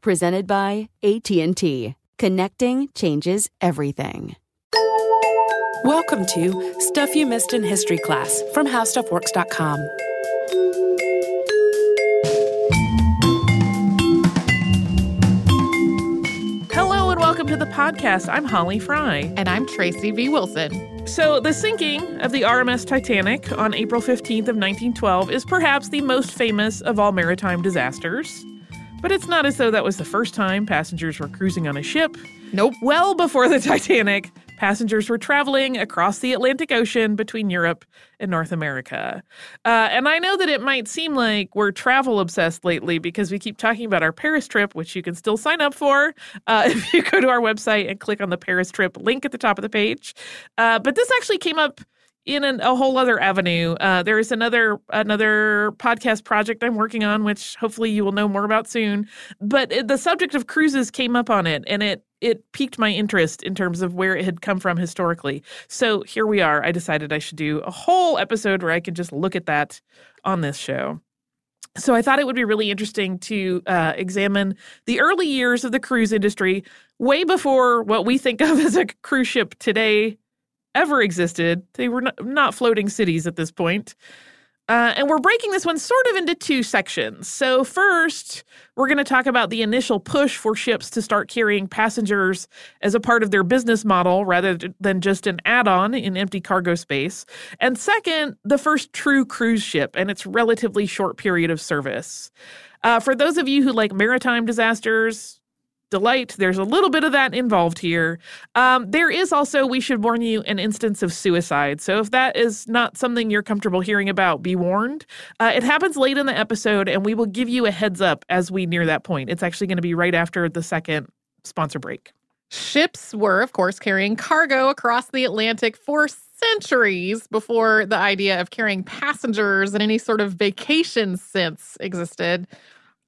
presented by AT&T. Connecting changes everything. Welcome to Stuff You Missed in History class from HowStuffWorks.com. Hello and welcome to the podcast. I'm Holly Fry. And I'm Tracy V. Wilson. So, the sinking of the RMS Titanic on April 15th of 1912 is perhaps the most famous of all maritime disasters. But it's not as though that was the first time passengers were cruising on a ship. Nope. Well before the Titanic, passengers were traveling across the Atlantic Ocean between Europe and North America. Uh, and I know that it might seem like we're travel obsessed lately because we keep talking about our Paris trip, which you can still sign up for uh, if you go to our website and click on the Paris trip link at the top of the page. Uh, but this actually came up in an, a whole other avenue. Uh, there is another another podcast project I'm working on, which hopefully you will know more about soon. But it, the subject of cruises came up on it, and it it piqued my interest in terms of where it had come from historically. So here we are. I decided I should do a whole episode where I could just look at that on this show. So I thought it would be really interesting to uh, examine the early years of the cruise industry, way before what we think of as a cruise ship today ever existed. They were not, floating cities at this point. Uh, and we're breaking this one sort of into two sections. So, first, we're going to talk about the initial push for ships to start carrying passengers as a part of their business model rather than just an add on in empty cargo space. And second, the first true cruise ship and its relatively short period of service. Uh, for those of you who like maritime disasters, delight. There's a little bit of that involved here. Um, there is also, we should warn you, an instance of suicide. So if that is not something you're comfortable hearing about, be warned. Uh, it happens late in the episode, and we will give you a heads up as we near that point. It's actually going to be right after the second sponsor break. Ships were, of course, carrying cargo across the Atlantic for centuries before the idea of carrying passengers in any sort of vacation sense existed.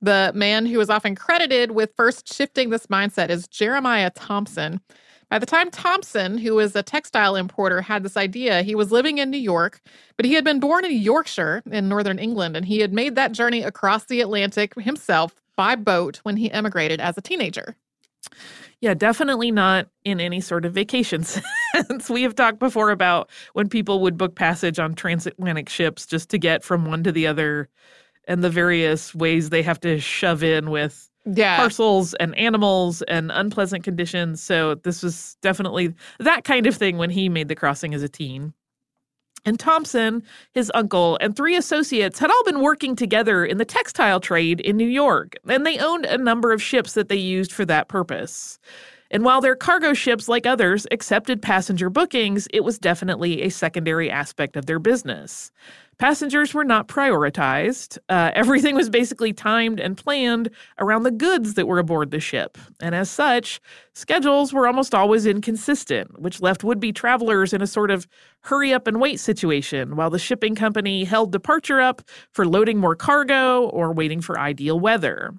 The man who is often credited with first shifting this mindset is Jeremiah Thompson. By the time Thompson, who was a textile importer, had this idea, he was living in New York, but he had been born in Yorkshire in northern England, and he had made that journey across the Atlantic himself by boat when he emigrated as a teenager. Yeah, definitely not in any sort of vacation sense. we have talked before about when people would book passage on transatlantic ships just to get from one to the other and the various ways they have to shove in with Yeah. parcels and animals and unpleasant conditions. So this was definitely that kind of thing when he made the crossing as a teen. And Thompson, his uncle, and three associates had all been working together in the textile trade in New York, and they owned a number of ships that they used for that purpose. And while their cargo ships, like others, accepted passenger bookings, it was definitely a secondary aspect of their business. Passengers were not prioritized. Uh, everything was basically timed and planned around the goods that were aboard the ship. And as such, schedules were almost always inconsistent, which left would be travelers in a sort of hurry up and wait situation while the shipping company held departure up for loading more cargo or waiting for ideal weather.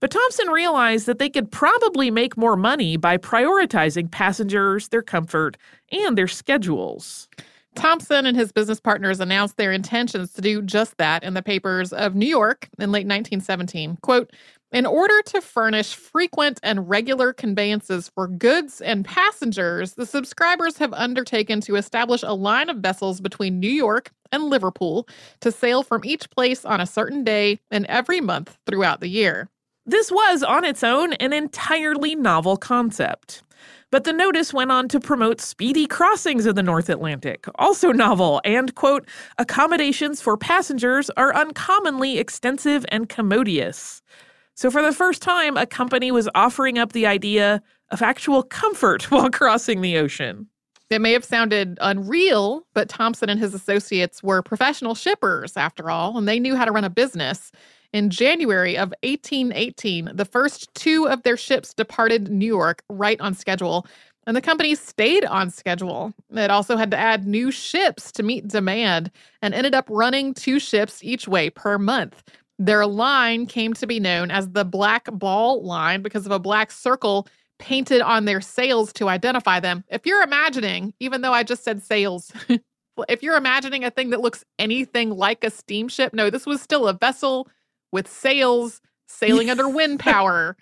But Thompson realized that they could probably make more money by prioritizing passengers, their comfort, and their schedules. Thompson and his business partners announced their intentions to do just that in the papers of New York in late 1917. Quote, in order to furnish frequent and regular conveyances for goods and passengers, the subscribers have undertaken to establish a line of vessels between New York and Liverpool to sail from each place on a certain day and every month throughout the year. This was, on its own, an entirely novel concept. But the notice went on to promote speedy crossings of the North Atlantic, also novel, and, quote, accommodations for passengers are uncommonly extensive and commodious. So, for the first time, a company was offering up the idea of actual comfort while crossing the ocean. It may have sounded unreal, but Thompson and his associates were professional shippers, after all, and they knew how to run a business. In January of 1818, the first two of their ships departed New York right on schedule, and the company stayed on schedule. It also had to add new ships to meet demand and ended up running two ships each way per month. Their line came to be known as the Black Ball Line because of a black circle painted on their sails to identify them. If you're imagining, even though I just said sails, if you're imagining a thing that looks anything like a steamship, no, this was still a vessel with sails sailing under wind power.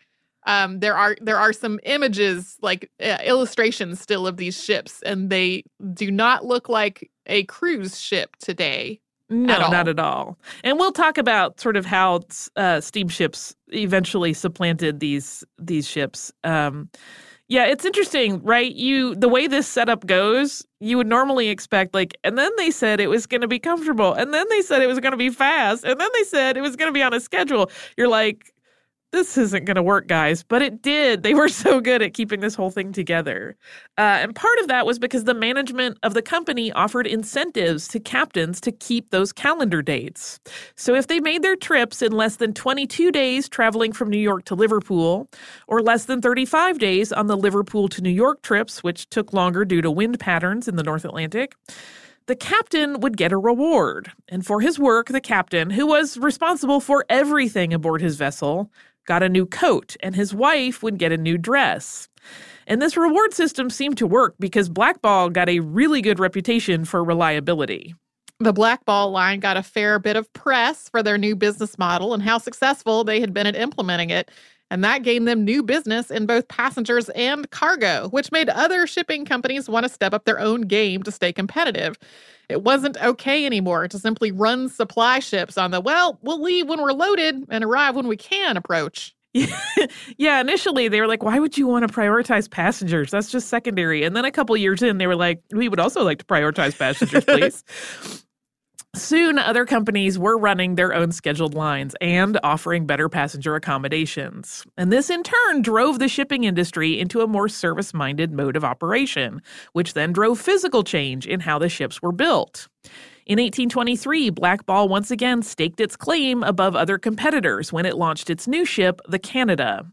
Um, there are there are some images like uh, illustrations still of these ships, and they do not look like a cruise ship today. No, At not at all. And we'll talk about sort of how uh, steamships eventually supplanted these these ships. Um, yeah, it's interesting, right? You the way this setup goes, you would normally expect like, and then they said it was going to be comfortable, and then they said it was going to be fast, and then they said it was going to be on a schedule. You're like, this isn't going to work, guys. But it did. They were so good at keeping this whole thing together. Uh, and part of that was because the management of the company offered incentives to captains to keep those calendar dates. So if they made their trips in less than 22 days traveling from New York to Liverpool, or less than 35 days on the Liverpool to New York trips, which took longer due to wind patterns in the North Atlantic, the captain would get a reward. And for his work, the captain, who was responsible for everything aboard his vessel, got a new coat, and his wife would get a new dress. And this reward system seemed to work because Blackball got a really good reputation for reliability. The Black Ball line got a fair bit of press for their new business model and how successful they had been at implementing it. And that gained them new business in both passengers and cargo, which made other shipping companies want to step up their own game to stay competitive. It wasn't okay anymore to simply run supply ships on the, well, we'll leave when we're loaded and arrive when we can approach. yeah, initially they were like, why would you want to prioritize passengers? That's just secondary. And then a couple years in, they were like, we would also like to prioritize passengers, please. Soon, other companies were running their own scheduled lines and offering better passenger accommodations. And this, in turn, drove the shipping industry into a more service minded mode of operation, which then drove physical change in how the ships were built. In 1823, Black Ball once again staked its claim above other competitors when it launched its new ship, the Canada.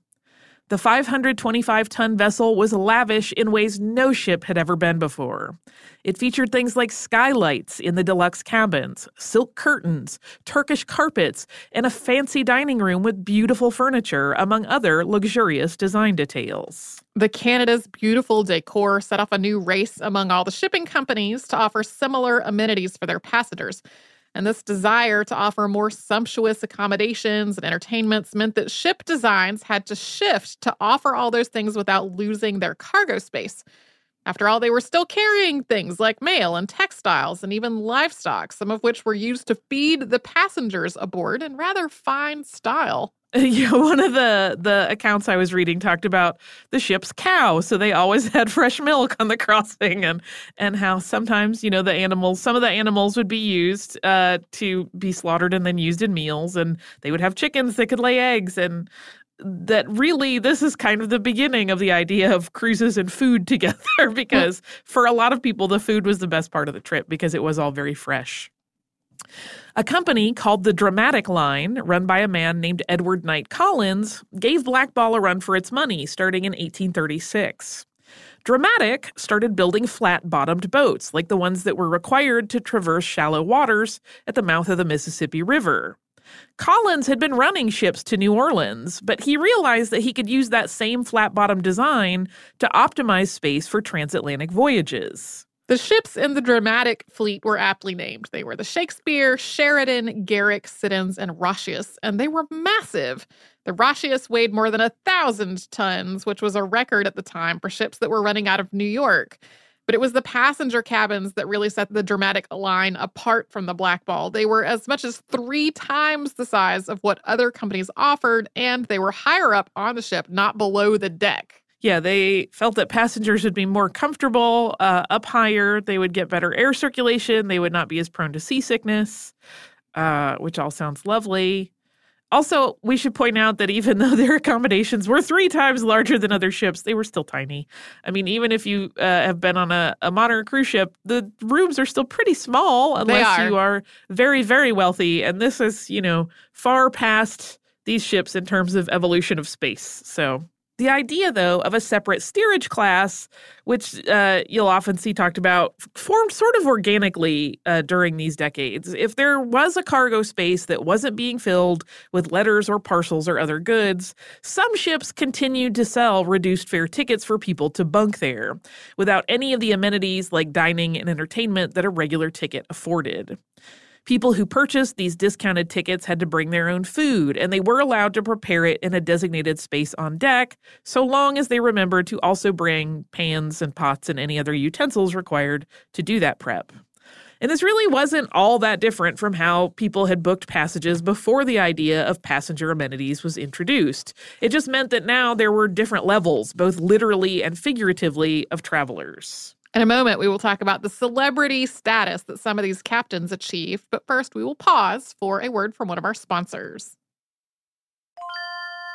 The 525 ton vessel was lavish in ways no ship had ever been before. It featured things like skylights in the deluxe cabins, silk curtains, Turkish carpets, and a fancy dining room with beautiful furniture, among other luxurious design details. The Canada's beautiful decor set off a new race among all the shipping companies to offer similar amenities for their passengers. And this desire to offer more sumptuous accommodations and entertainments meant that ship designs had to shift to offer all those things without losing their cargo space. After all, they were still carrying things like mail and textiles and even livestock, some of which were used to feed the passengers aboard in rather fine style. know, one of the the accounts I was reading talked about the ship's cow, so they always had fresh milk on the crossing, and and how sometimes you know the animals, some of the animals would be used uh, to be slaughtered and then used in meals, and they would have chickens that could lay eggs, and that really this is kind of the beginning of the idea of cruises and food together because for a lot of people the food was the best part of the trip because it was all very fresh. A company called the Dramatic Line, run by a man named Edward Knight Collins, gave Blackball a run for its money starting in 1836. Dramatic started building flat bottomed boats like the ones that were required to traverse shallow waters at the mouth of the Mississippi River. Collins had been running ships to New Orleans, but he realized that he could use that same flat bottom design to optimize space for transatlantic voyages. The ships in the dramatic fleet were aptly named. They were the Shakespeare, Sheridan, Garrick, Siddons, and Roscius, and they were massive. The Roscius weighed more than a thousand tons, which was a record at the time for ships that were running out of New York. But it was the passenger cabins that really set the dramatic line apart from the Blackball. They were as much as three times the size of what other companies offered, and they were higher up on the ship, not below the deck yeah, they felt that passengers would be more comfortable uh, up higher. They would get better air circulation. They would not be as prone to seasickness, uh, which all sounds lovely. Also, we should point out that even though their accommodations were three times larger than other ships, they were still tiny. I mean, even if you uh, have been on a, a, modern cruise ship, the rooms are still pretty small unless are. you are very, very wealthy. And this is, you know, far past these ships in terms of evolution of space. So the idea, though, of a separate steerage class, which uh, you'll often see talked about, formed sort of organically uh, during these decades. If there was a cargo space that wasn't being filled with letters or parcels or other goods, some ships continued to sell reduced fare tickets for people to bunk there, without any of the amenities like dining and entertainment that a regular ticket afforded. People who purchased these discounted tickets had to bring their own food, and they were allowed to prepare it in a designated space on deck, so long as they remembered to also bring pans and pots and any other utensils required to do that prep. And this really wasn't all that different from how people had booked passages before the idea of passenger amenities was introduced. It just meant that now there were different levels, both literally and figuratively, of travelers. In a moment, we will talk about the celebrity status that some of these captains achieve, but first, we will pause for a word from one of our sponsors.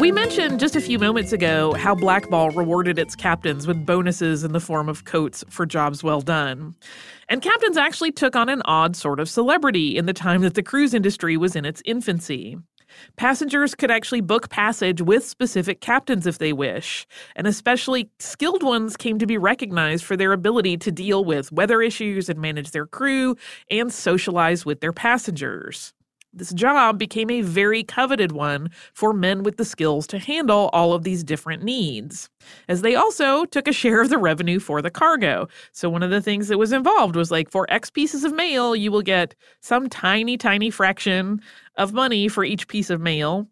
We mentioned just a few moments ago how Blackball rewarded its captains with bonuses in the form of coats for jobs well done. And captains actually took on an odd sort of celebrity in the time that the cruise industry was in its infancy. Passengers could actually book passage with specific captains if they wish, and especially skilled ones came to be recognized for their ability to deal with weather issues and manage their crew and socialize with their passengers. This job became a very coveted one for men with the skills to handle all of these different needs, as they also took a share of the revenue for the cargo. So, one of the things that was involved was like for X pieces of mail, you will get some tiny, tiny fraction of money for each piece of mail.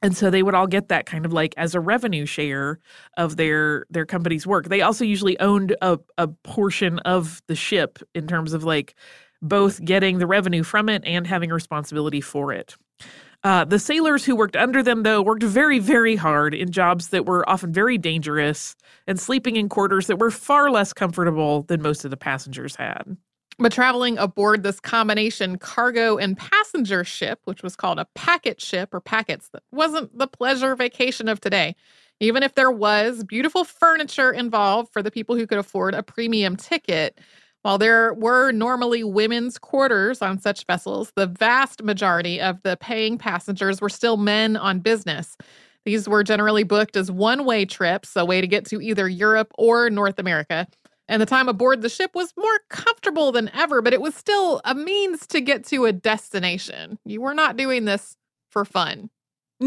And so they would all get that kind of like as a revenue share of their their company's work. They also usually owned a, a portion of the ship in terms of like both getting the revenue from it and having responsibility for it. Uh, the sailors who worked under them, though, worked very, very hard in jobs that were often very dangerous and sleeping in quarters that were far less comfortable than most of the passengers had. But traveling aboard this combination cargo and passenger ship, which was called a packet ship or packets, that wasn't the pleasure vacation of today. Even if there was beautiful furniture involved for the people who could afford a premium ticket, while there were normally women's quarters on such vessels, the vast majority of the paying passengers were still men on business. These were generally booked as one way trips, a way to get to either Europe or North America. And the time aboard the ship was more comfortable than ever, but it was still a means to get to a destination. You were not doing this for fun.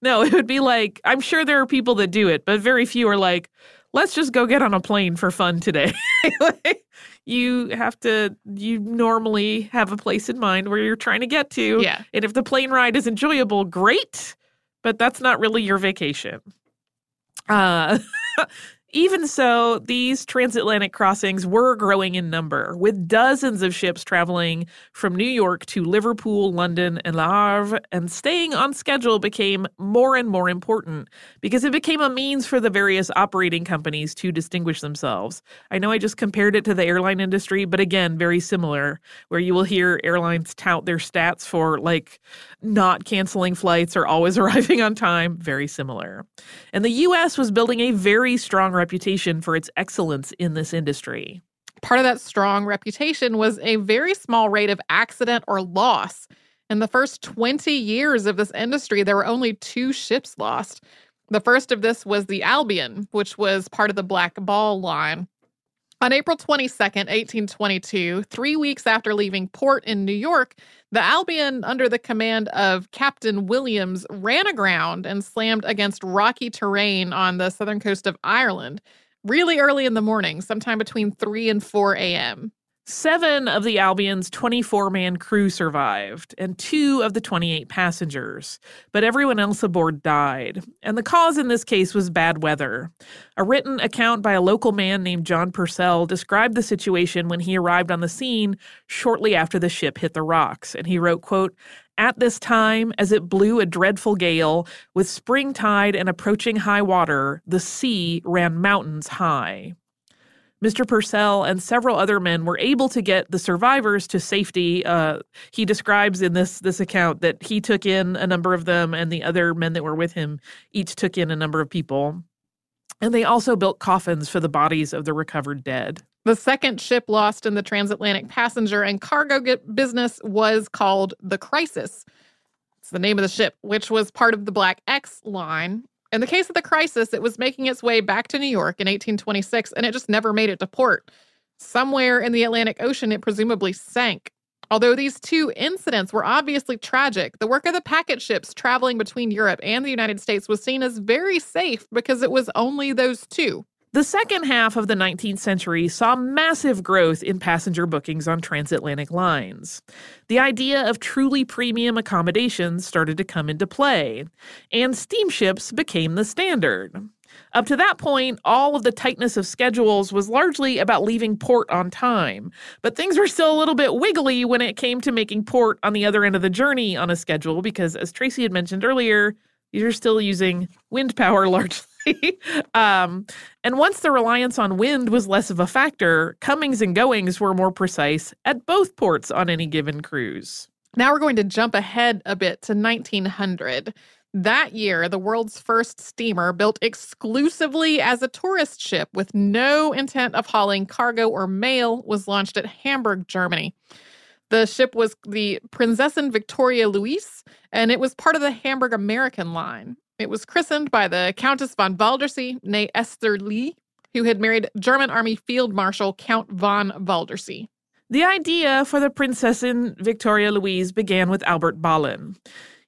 no, it would be like, I'm sure there are people that do it, but very few are like, let's just go get on a plane for fun today. like, you have to, you normally have a place in mind where you're trying to get to. Yeah. And if the plane ride is enjoyable, great, but that's not really your vacation. Uh, even so, these transatlantic crossings were growing in number, with dozens of ships traveling from New York to Liverpool, London, and Le Havre, and staying on schedule became more and more important because it became a means for the various operating companies to distinguish themselves. I know I just compared it to the airline industry, but again, very similar, where you will hear airlines tout their stats for like not canceling flights or always arriving on time, very similar. And the US was building a very strong reputation for its excellence in this industry. Part of that strong reputation was a very small rate of accident or loss. In the first 20 years of this industry, there were only two ships lost. The first of this was the Albion, which was part of the Black Ball line. On April 22, 1822, three weeks after leaving port in New York, the Albion, under the command of Captain Williams, ran aground and slammed against rocky terrain on the southern coast of Ireland really early in the morning, sometime between 3 and 4 a.m. Seven of the Albion's 24 man crew survived, and two of the 28 passengers, but everyone else aboard died. And the cause in this case was bad weather. A written account by a local man named John Purcell described the situation when he arrived on the scene shortly after the ship hit the rocks. And he wrote, quote, at this time, as it blew a dreadful gale, with spring tide and approaching high water, the sea ran mountains high. Mr. Purcell and several other men were able to get the survivors to safety. Uh, he describes in this this account that he took in a number of them, and the other men that were with him each took in a number of people. And they also built coffins for the bodies of the recovered dead. The second ship lost in the transatlantic passenger and cargo business was called the Crisis. It's the name of the ship, which was part of the Black X line. In the case of the crisis, it was making its way back to New York in 1826 and it just never made it to port. Somewhere in the Atlantic Ocean, it presumably sank. Although these two incidents were obviously tragic, the work of the packet ships traveling between Europe and the United States was seen as very safe because it was only those two. The second half of the 19th century saw massive growth in passenger bookings on transatlantic lines. The idea of truly premium accommodations started to come into play, and steamships became the standard. Up to that point, all of the tightness of schedules was largely about leaving port on time, but things were still a little bit wiggly when it came to making port on the other end of the journey on a schedule because, as Tracy had mentioned earlier, you're still using wind power largely. um, and once the reliance on wind was less of a factor, comings and goings were more precise at both ports on any given cruise. Now we're going to jump ahead a bit to 1900. That year, the world's first steamer, built exclusively as a tourist ship with no intent of hauling cargo or mail, was launched at Hamburg, Germany. The ship was the Prinzessin Victoria Luise, and it was part of the Hamburg American line. It was christened by the Countess von Waldersee, née Esther Lee, who had married German Army Field Marshal Count von Waldersee. The idea for the Prinzessin Victoria Luise began with Albert Ballin.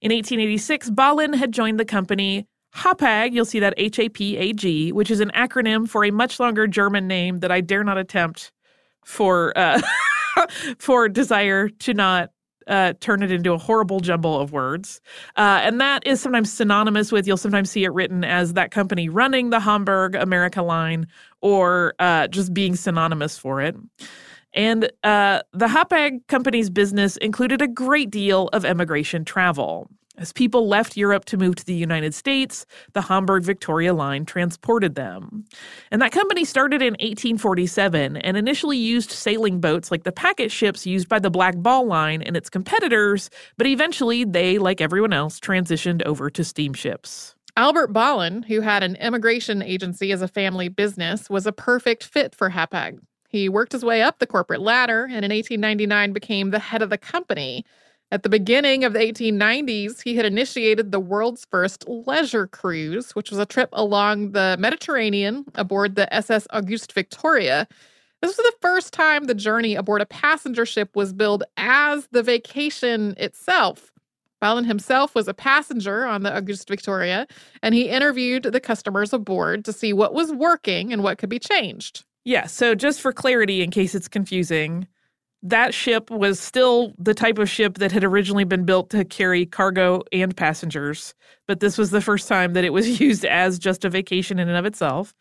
In 1886, Ballin had joined the company Hapag, you'll see that H A P A G, which is an acronym for a much longer German name that I dare not attempt for uh, for desire to not uh, turn it into a horrible jumble of words. Uh, and that is sometimes synonymous with, you'll sometimes see it written as that company running the Hamburg America line or uh, just being synonymous for it. And uh, the Hapag company's business included a great deal of emigration travel. As people left Europe to move to the United States, the Hamburg Victoria Line transported them. And that company started in 1847 and initially used sailing boats like the packet ships used by the Black Ball Line and its competitors, but eventually they, like everyone else, transitioned over to steamships. Albert Ballin, who had an immigration agency as a family business, was a perfect fit for Hapag. He worked his way up the corporate ladder and in 1899 became the head of the company. At the beginning of the 1890s, he had initiated the world's first leisure cruise, which was a trip along the Mediterranean aboard the SS Auguste Victoria. This was the first time the journey aboard a passenger ship was billed as the vacation itself. Ballin himself was a passenger on the Auguste Victoria, and he interviewed the customers aboard to see what was working and what could be changed. Yeah, so just for clarity, in case it's confusing, that ship was still the type of ship that had originally been built to carry cargo and passengers, but this was the first time that it was used as just a vacation in and of itself.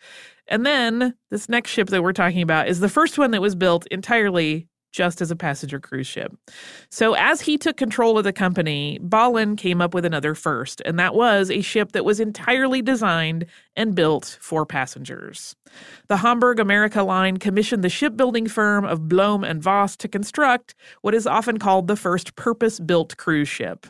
And then this next ship that we're talking about is the first one that was built entirely just as a passenger cruise ship. So, as he took control of the company, Ballin came up with another first, and that was a ship that was entirely designed and built for passengers. The Hamburg America line commissioned the shipbuilding firm of Blohm and Voss to construct what is often called the first purpose built cruise ship.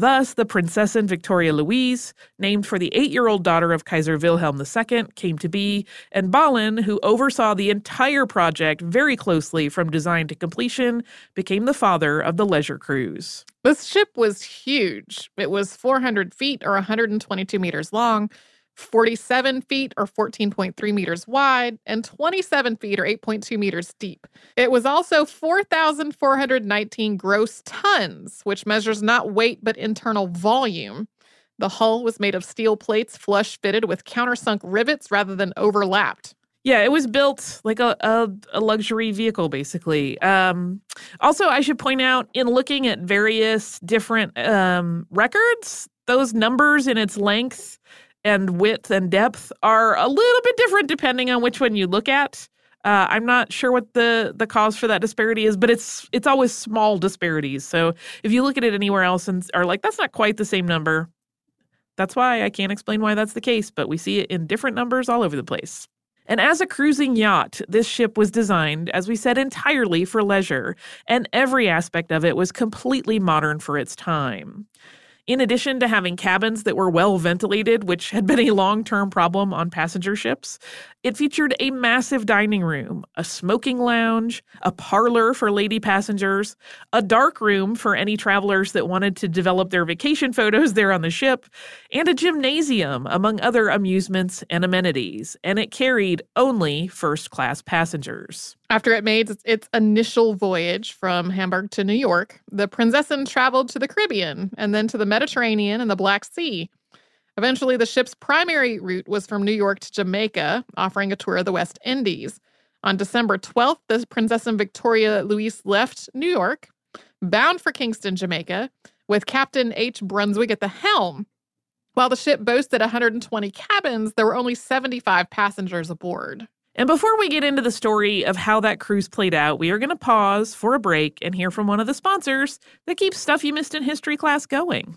Thus, the Prinzessin Victoria Luise, named for the eight year old daughter of Kaiser Wilhelm II, came to be, and Ballin, who oversaw the entire project very closely from design to completion, became the father of the leisure cruise. This ship was huge. It was 400 feet or 122 meters long 47 feet or 14.3 meters wide, and 27 feet or 8.2 meters deep. It was also 4,419 gross tons, which measures not weight but internal volume. The hull was made of steel plates flush fitted with countersunk rivets rather than overlapped. Yeah, it was built like a, a, a luxury vehicle, basically. Um, also, I should point out in looking at various different um, records, those numbers in its length and width and depth are a little bit different depending on which one you look at. Uh, I'm not sure what the the cause for that disparity is, but it's it's always small disparities. So if you look at it anywhere else and are like, that's not quite the same number, that's why I can't explain why that's the case. But we see it in different numbers all over the place. And as a cruising yacht, this ship was designed, as we said, entirely for leisure, and every aspect of it was completely modern for its time. In addition to having cabins that were well ventilated, which had been a long term problem on passenger ships, it featured a massive dining room, a smoking lounge, a parlor for lady passengers, a dark room for any travelers that wanted to develop their vacation photos there on the ship, and a gymnasium, among other amusements and amenities. And it carried only first class passengers. After it made its initial voyage from Hamburg to New York, the Prinzessin traveled to the Caribbean and then to the Mediterranean and the Black Sea. Eventually, the ship's primary route was from New York to Jamaica, offering a tour of the West Indies. On December 12th, the Prinzessin Victoria Luise left New York, bound for Kingston, Jamaica, with Captain H. Brunswig at the helm. While the ship boasted 120 cabins, there were only 75 passengers aboard. And before we get into the story of how that cruise played out, we are going to pause for a break and hear from one of the sponsors that keeps Stuff You Missed in History class going.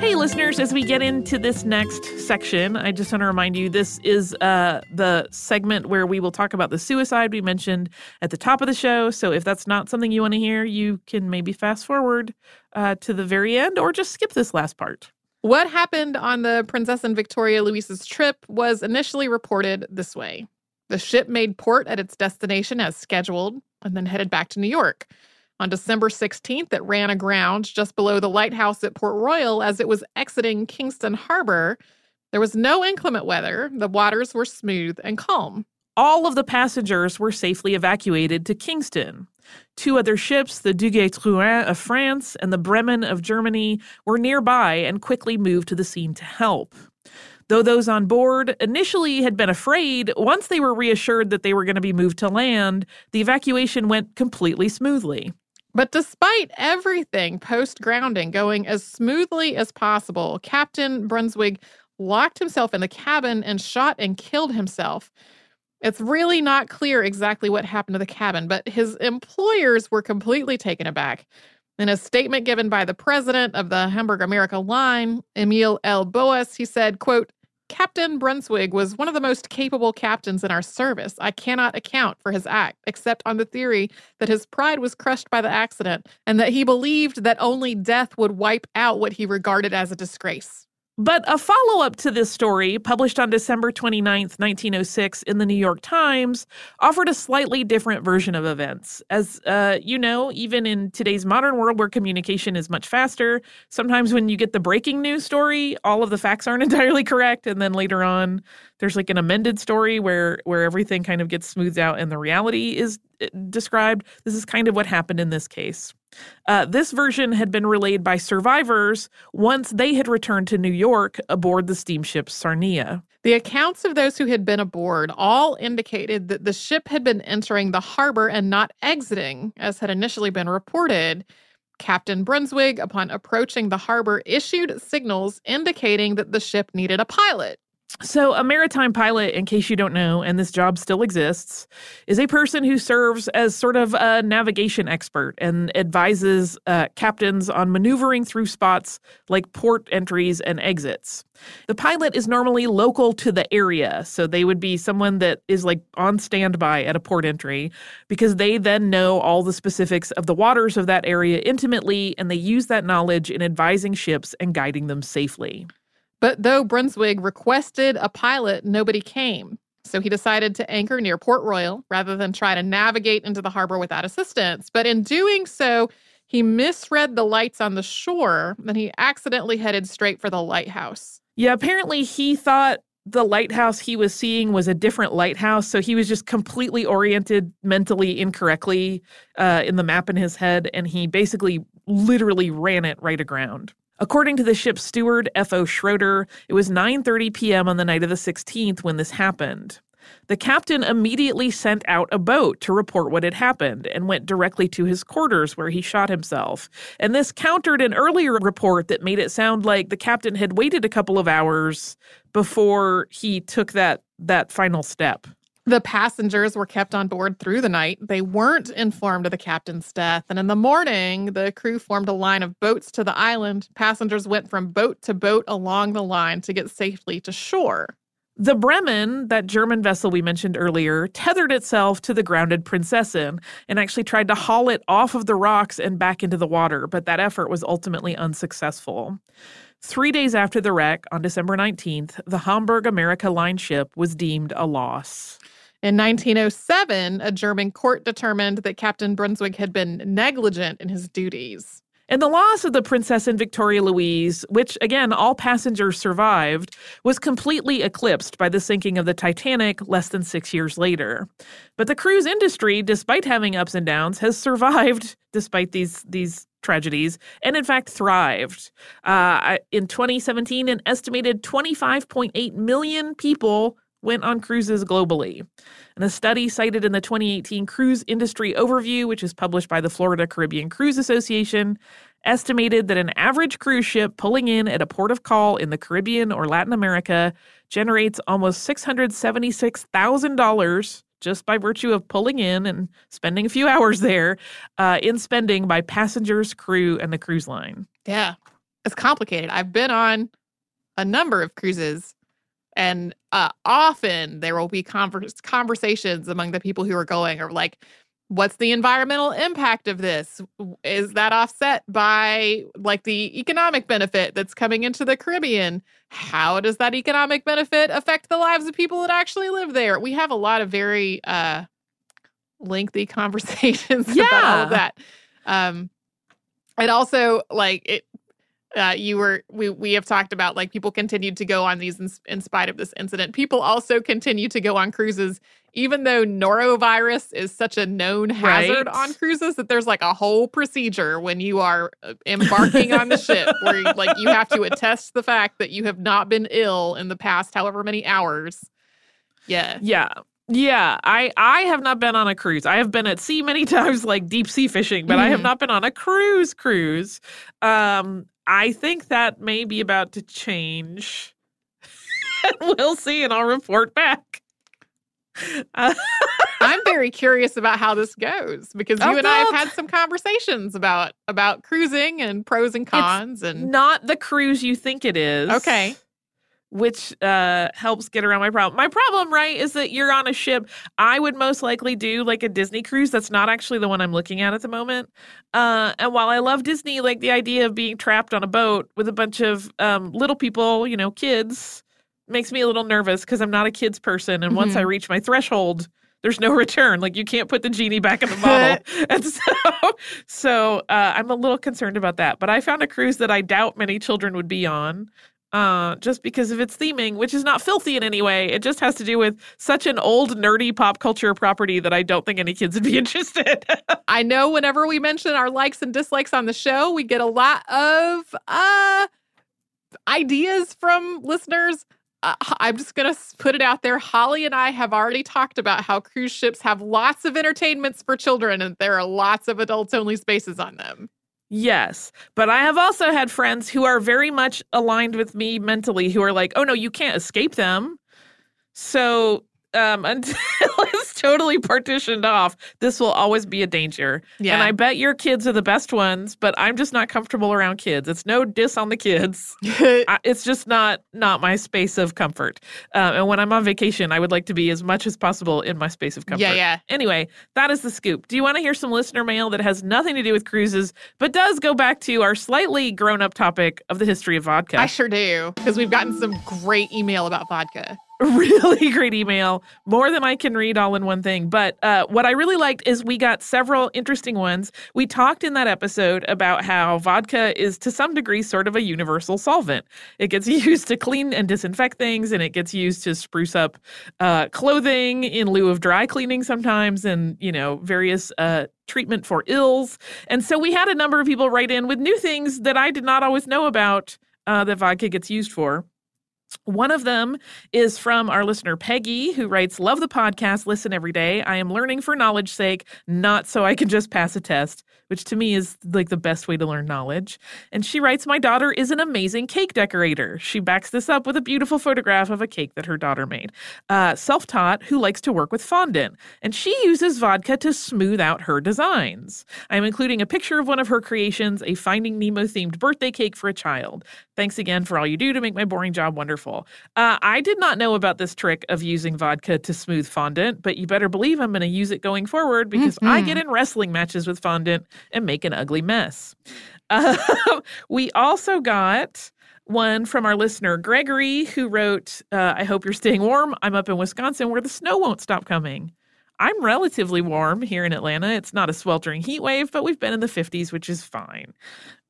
Hey, listeners, as we get into this next section, I just want to remind you this is uh, the segment where we will talk about the suicide we mentioned at the top of the show. So if that's not something you want to hear, you can maybe fast forward uh, to the very end or just skip this last part. What happened on the Prinzessin Victoria Luise's trip was initially reported this way The ship made port at its destination as scheduled and then headed back to New York. On December 16th, it ran aground just below the lighthouse at Port Royal as it was exiting Kingston Harbor. There was no inclement weather, the waters were smooth and calm. All of the passengers were safely evacuated to Kingston. Two other ships, the Duguay-Trouin of France and the Bremen of Germany, were nearby and quickly moved to the scene to help. Though those on board initially had been afraid, once they were reassured that they were going to be moved to land, the evacuation went completely smoothly. But despite everything post grounding going as smoothly as possible, Captain Brunswig locked himself in the cabin and shot and killed himself. It's really not clear exactly what happened to the cabin, but his employers were completely taken aback. In a statement given by the president of the Hamburg America line, Emil L. Boas, he said, quote, Captain Brunswig was one of the most capable captains in our service. I cannot account for his act, except on the theory that his pride was crushed by the accident and that he believed that only death would wipe out what he regarded as a disgrace. But a follow up to this story, published on December 29, 1906, in the New York Times, offered a slightly different version of events. As uh, you know, even in today's modern world where communication is much faster, sometimes when you get the breaking news story, all of the facts aren't entirely correct. And then later on, there's like an amended story where, where everything kind of gets smoothed out and the reality is uh, described. This is kind of what happened in this case. Uh, this version had been relayed by survivors once they had returned to New York aboard the steamship Sarnia. The accounts of those who had been aboard all indicated that the ship had been entering the harbor and not exiting, as had initially been reported. Captain Brunswig, upon approaching the harbor, issued signals indicating that the ship needed a pilot. So, a maritime pilot, in case you don't know, and this job still exists, is a person who serves as sort of a navigation expert and advises uh, captains on maneuvering through spots like port entries and exits. The pilot is normally local to the area, so they would be someone that is like on standby at a port entry because they then know all the specifics of the waters of that area intimately and they use that knowledge in advising ships and guiding them safely. But though Brunswig requested a pilot, nobody came. So he decided to anchor near Port Royal rather than try to navigate into the harbor without assistance. But in doing so, he misread the lights on the shore and he accidentally headed straight for the lighthouse. Yeah, apparently he thought the lighthouse he was seeing was a different lighthouse. So he was just completely oriented mentally incorrectly uh, in the map in his head. And he basically literally ran it right aground. According to the ship's steward, F.O. Schroeder, it was 9:30 p.m. on the night of the 16th when this happened. The captain immediately sent out a boat to report what had happened and went directly to his quarters where he shot himself. And this countered an earlier report that made it sound like the captain had waited a couple of hours before he took that that final step. The passengers were kept on board through the night. They weren't informed of the captain's death. And in the morning, the crew formed a line of boats to the island. Passengers went from boat to boat along the line to get safely to shore. The Bremen, that German vessel we mentioned earlier, tethered itself to the grounded Prinzessin and actually tried to haul it off of the rocks and back into the water, but that effort was ultimately unsuccessful. Three days after the wreck, on December 19th, the Hamburg America Line ship was deemed a loss. In 1907, a German court determined that Captain Brunswig had been negligent in his duties. And the loss of the Prinzessin Victoria Luise, which again, all passengers survived, was completely eclipsed by the sinking of the Titanic less than six years later. But the cruise industry, despite having ups and downs, has survived despite these, these tragedies and in fact thrived. Uh, in 2017, an estimated 25.8 million people went on cruises globally. And a study cited in the 2018 Cruise Industry Overview, which is published by the Florida Caribbean Cruise Association, estimated that an average cruise ship pulling in at a port of call in the Caribbean or Latin America generates almost $676,000 just by virtue of pulling in and spending a few hours there uh, in spending by passengers, crew, and the cruise line. Yeah, it's complicated. I've been on a number of cruises and uh, often there will be converse, conversations among the people who are going or like what's the environmental impact of this? Is that offset by like the economic benefit that's coming into the caribbean? How does that economic benefit affect the lives of people that actually live there? We have a lot of very uh lengthy conversations yeah. about all of that. Um and also like it uh, you were we we have talked about like people continued to go on these in, in, spite of this incident. People also continue to go on cruises, even though norovirus is such a known hazard right. on cruises that there's like a whole procedure when you are uh, embarking on the ship where like you have to attest the fact that you have not been ill in the past however many hours. Yeah. Yeah. Yeah, I I have not been on a cruise. I have been at sea many times like deep sea fishing, but mm. I have mm-hmm. not been on a cruise cruise. Um I think that may be about to change. we'll see, and I'll report back. Uh, I'm very curious about how this goes because you oh, and I have had some conversations about about cruising and pros and cons and not the cruise you think it is. Okay which uh, helps get around my problem. My problem, right, is that you're on a ship. I would most likely do like a Disney cruise. That's not actually the one I'm looking at at the moment. Uh, and while I love Disney, like the idea of being trapped on a boat with a bunch of um, little people, you know, kids, makes me a little nervous because I'm not a kids person. And mm-hmm. once I mm-hmm. reach my threshold, there's no return. Like you can't put the genie back in the bottle. and so, so uh, I'm a little concerned about that. But I found a cruise that I doubt many children would be on uh, just because of its theming, which is not filthy in any way. It just has to do with such an old, nerdy pop culture property that I don't think any kids would be interested. I know whenever we mention our likes and dislikes on the show, we get a lot of uh, ideas from listeners. Uh, I'm just going to put it out there. Holly and I have already talked about how cruise ships have lots of entertainments for children and there are lots of adults only spaces on them. Yes. But I have also had friends who are very much aligned with me mentally who are like, oh no, you can't escape them. So um, until totally partitioned off, this will always be a danger. Yeah. And I bet your kids are the best ones, but I'm just not comfortable around kids. It's no diss on the kids. I, it's just not not my space of comfort. Uh, and when I'm on vacation, I would like to be as much as possible in my space of comfort. Yeah, yeah. Anyway, that is the scoop. Do you want to hear some listener mail that has nothing to do with cruises, but does go back to our slightly grown up topic of the history of vodka? I sure do, because we've gotten some great email about vodka. really great email, more than I can read all in one thing. But uh, what I really liked is we got several interesting ones. We talked in that episode about how vodka is to some degree sort of a universal solvent. It gets used to clean and disinfect things, and it gets used to spruce up uh, clothing in lieu of dry cleaning sometimes, and you know various uh, treatment for ills. And so we had a number of people write in with new things that I did not always know about uh, that vodka gets used for. One of them is from our listener Peggy, who writes, Love the podcast, listen every day. I am learning for knowledge sake, not so I can just pass a test which to me is like the best way to learn knowledge. And she writes, My daughter is an amazing cake decorator. She backs this up with a beautiful photograph of a cake that her daughter made. Uh, Self taught, who likes to work with fondant. And she uses vodka to smooth out her designs. I'm including a picture of one of her creations, a Finding Nemo themed birthday cake for a child. Thanks again for all you do to make my boring job wonderful. Uh, I did not know about this trick of using vodka to smooth fondant, but you better believe I'm going to use it going forward because mm-hmm. I get in wrestling matches with fondant and make an ugly mess. Uh, we also got one from our listener, Gregory, who wrote, uh, I hope you're staying warm. I'm up in Wisconsin where the snow won't stop coming. I'm relatively warm here in Atlanta. It's not a sweltering heat wave, but we've been in the 50s, which is fine.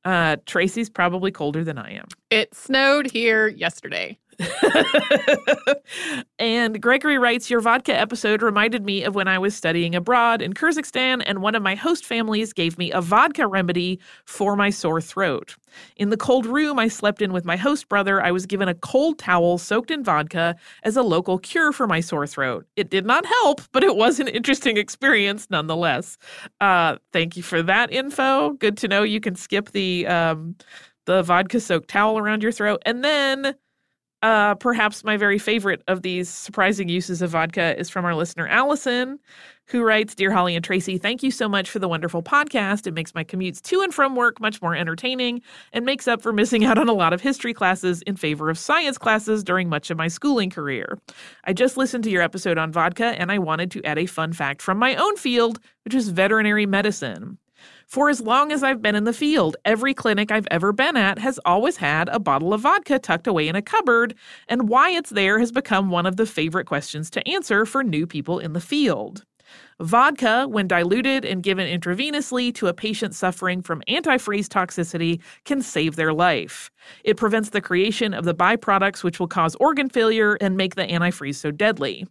Uh, Tracy's probably colder than I am. It snowed here yesterday. and Gregory writes Your vodka episode reminded me of when I was studying abroad in Kyrgyzstan, and one of my host families gave me a vodka remedy for my sore throat. In the cold room I slept in with my host brother, I was given a cold towel soaked in vodka as a local cure for my sore throat. It did not help, but it was an interesting experience nonetheless. Uh, thank you for that info. Good to know you can skip the um, the vodka soaked towel around your throat, and then uh, perhaps my very favorite of these surprising uses of vodka is from our listener, Allison, who writes Dear Holly and Tracy, thank you so much for the wonderful podcast. It makes my commutes to and from work much more entertaining and makes up for missing out on a lot of history classes in favor of science classes during much of my schooling career. I just listened to your episode on vodka and I wanted to add a fun fact from my own field, which is veterinary medicine. For as long as I've been in the field, every clinic I've ever been at has always had a bottle of vodka tucked away in a cupboard, and why it's there has become one of the favorite questions to answer for new people in the field. Vodka, when diluted and given intravenously to a patient suffering from antifreeze toxicity, can save their life. It prevents the creation of the byproducts which will cause organ failure and make the antifreeze so deadly.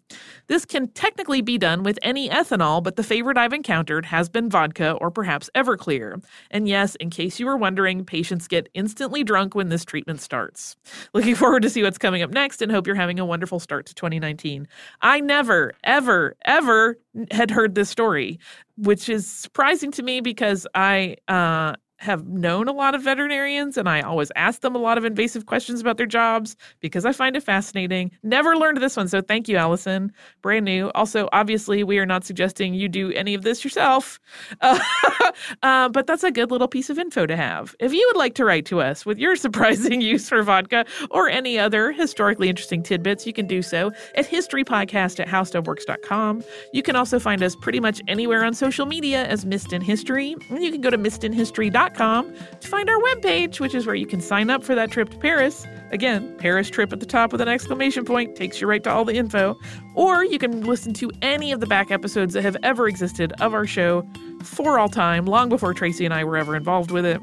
This can technically be done with any ethanol, but the favorite I've encountered has been vodka or perhaps Everclear. And yes, in case you were wondering, patients get instantly drunk when this treatment starts. Looking forward to see what's coming up next and hope you're having a wonderful start to 2019. I never, ever, ever had heard this story, which is surprising to me because I uh, have known a lot of veterinarians and I always ask them a lot of invasive questions about their jobs because I find it fascinating. Never learned this one, so thank you, Allison. Brand new. Also, obviously, we are not suggesting you do any of this yourself, uh, uh, but that's a good little piece of info to have. If you would like to write to us with your surprising use for vodka or any other historically interesting tidbits, you can do so at historypodcast at howstuffworks.com. You can also find us pretty much anywhere on social media as Missed in History, you can go to missedinhistory.com to find our webpage, which is where you can sign up for that trip to Paris. Again, Paris trip at the top with an exclamation point takes you right to all the info. Or you can listen to any of the back episodes that have ever existed of our show for all time, long before Tracy and I were ever involved with it.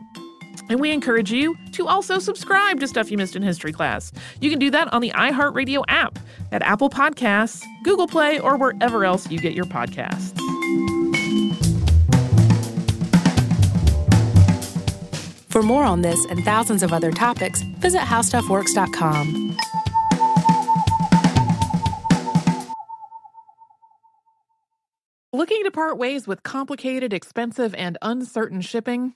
And we encourage you to also subscribe to Stuff You Missed in History Class. You can do that on the iHeartRadio app, at Apple Podcasts, Google Play, or wherever else you get your podcasts. For more on this and thousands of other topics, visit howstuffworks.com. Looking to part ways with complicated, expensive, and uncertain shipping?